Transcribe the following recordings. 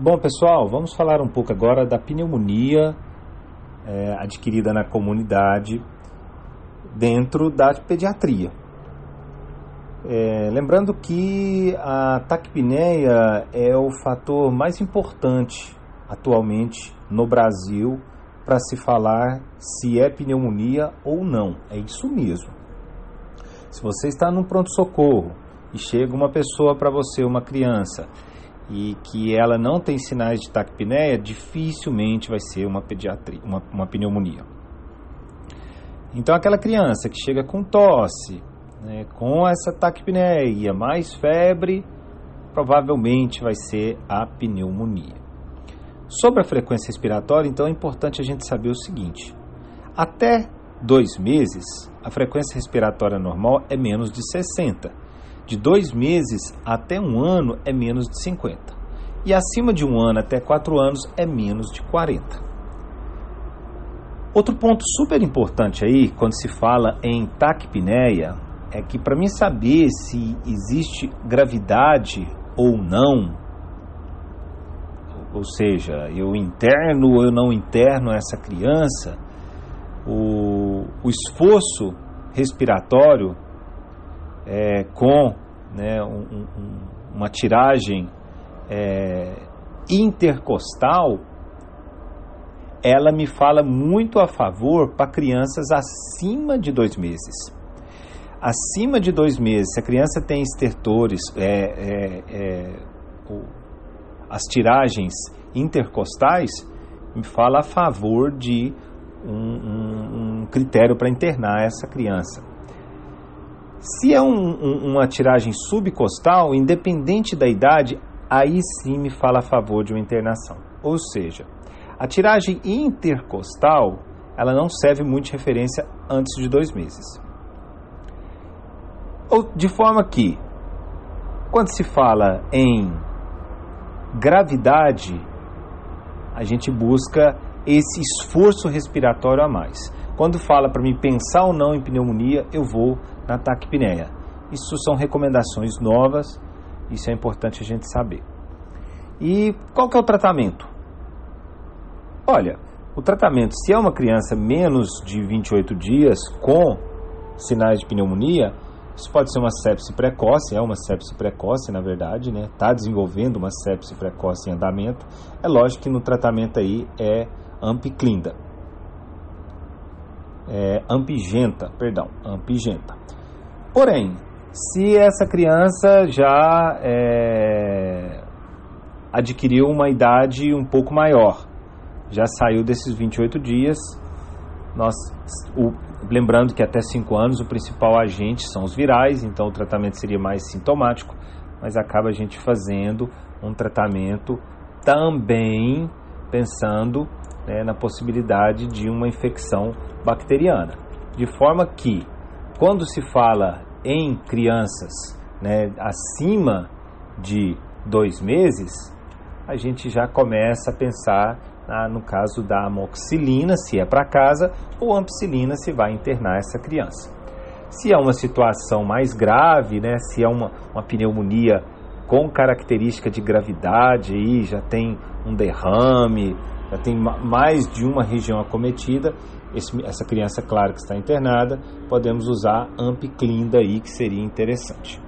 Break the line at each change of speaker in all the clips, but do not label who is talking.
Bom, pessoal, vamos falar um pouco agora da pneumonia é, adquirida na comunidade dentro da pediatria. É, lembrando que a taquipneia é o fator mais importante atualmente no Brasil para se falar se é pneumonia ou não. É isso mesmo. Se você está num pronto-socorro e chega uma pessoa para você, uma criança, e que ela não tem sinais de taquipneia, dificilmente vai ser uma pediatria, uma, uma pneumonia. Então aquela criança que chega com tosse, né, com essa taquipneia, mais febre, provavelmente vai ser a pneumonia. Sobre a frequência respiratória, então é importante a gente saber o seguinte: até dois meses, a frequência respiratória normal é menos de 60 de dois meses até um ano é menos de 50. E acima de um ano até quatro anos é menos de 40. Outro ponto super importante aí, quando se fala em taquipneia, é que para mim saber se existe gravidade ou não, ou seja, eu interno ou eu não interno essa criança, o, o esforço respiratório é, com né, um, um, uma tiragem é, intercostal, ela me fala muito a favor para crianças acima de dois meses. Acima de dois meses, se a criança tem estertores, é, é, é as tiragens intercostais, me fala a favor de um, um critério para internar essa criança. Se é um, um, uma tiragem subcostal, independente da idade, aí sim me fala a favor de uma internação. Ou seja, a tiragem intercostal ela não serve muito de referência antes de dois meses. Ou, de forma que, quando se fala em gravidade, a gente busca esse esforço respiratório a mais. Quando fala para mim pensar ou não em pneumonia, eu vou na taquipneia. Isso são recomendações novas, isso é importante a gente saber. E qual que é o tratamento? Olha, o tratamento, se é uma criança menos de 28 dias com sinais de pneumonia, isso pode ser uma sepse precoce, é uma sepse precoce, na verdade, né? Está desenvolvendo uma sepse precoce em andamento. É lógico que no tratamento aí é ampiclinda. É ampigenta, perdão, ampigenta. Porém, se essa criança já é, adquiriu uma idade um pouco maior, já saiu desses 28 dias, nós, o, lembrando que até 5 anos o principal agente são os virais, então o tratamento seria mais sintomático, mas acaba a gente fazendo um tratamento também pensando né, na possibilidade de uma infecção bacteriana. De forma que quando se fala em crianças né, acima de dois meses, a gente já começa a pensar ah, no caso da amoxicilina, se é para casa, ou ampicilina, se vai internar essa criança. Se é uma situação mais grave, né, se é uma, uma pneumonia com característica de gravidade, aí já tem um derrame, já tem mais de uma região acometida, esse, essa criança, claro que está internada, podemos usar ampiclin daí, que seria interessante.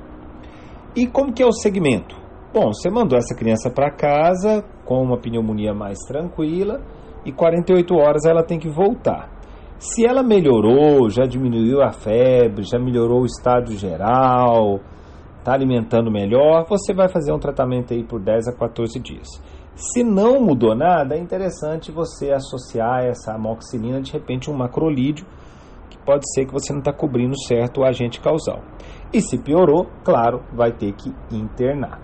E como que é o segmento? Bom, você mandou essa criança para casa com uma pneumonia mais tranquila e 48 horas ela tem que voltar. Se ela melhorou, já diminuiu a febre, já melhorou o estado geral, está alimentando melhor, você vai fazer um tratamento aí por 10 a 14 dias. Se não mudou nada, é interessante você associar essa amoxicilina de repente um macrolídeo, que pode ser que você não está cobrindo certo o agente causal. E se piorou, claro, vai ter que internar.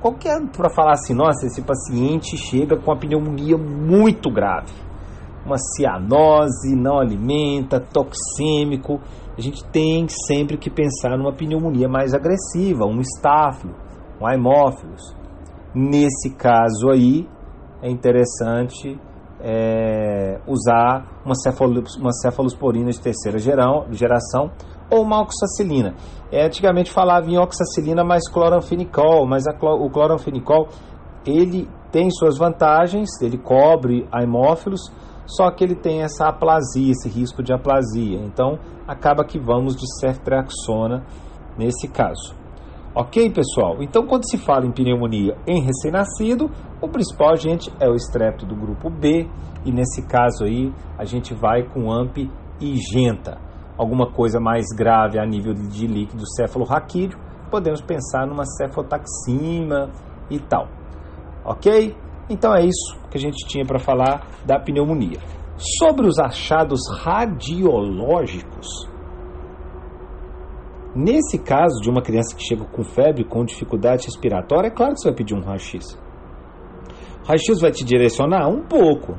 Qualquer para falar assim, nossa, esse paciente chega com uma pneumonia muito grave, uma cianose, não alimenta, toxêmico, a gente tem sempre que pensar numa pneumonia mais agressiva, um estáfilo, um haemófilos. Nesse caso aí, é interessante é, usar uma, cefalos, uma cefalosporina de terceira geral, geração ou uma oxacilina. É, antigamente falava em oxacilina mais cloranfenicol, mas o cloranfenicol ele tem suas vantagens, ele cobre hemófilos, só que ele tem essa aplasia, esse risco de aplasia. Então, acaba que vamos de ceftriaxona nesse caso. Ok, pessoal? Então, quando se fala em pneumonia em recém-nascido, o principal agente é o estrepto do grupo B, e nesse caso aí, a gente vai com AMP e Genta. Alguma coisa mais grave a nível de líquido cefalorraquídeo, podemos pensar numa cefotaxima e tal. Ok? Então é isso que a gente tinha para falar da pneumonia. Sobre os achados radiológicos, nesse caso de uma criança que chega com febre, com dificuldade respiratória, é claro que você vai pedir um raio-x. O raio-x vai te direcionar um pouco.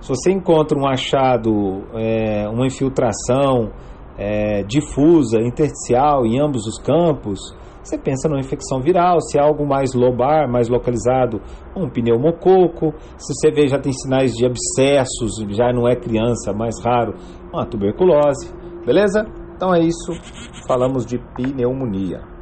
Se você encontra um achado, é, uma infiltração é, difusa, intersticial em ambos os campos, você pensa numa infecção viral, se é algo mais lobar, mais localizado, um pneumococo. Se você vê já tem sinais de abscessos, já não é criança, mais raro, uma tuberculose. Beleza? Então é isso. Falamos de pneumonia.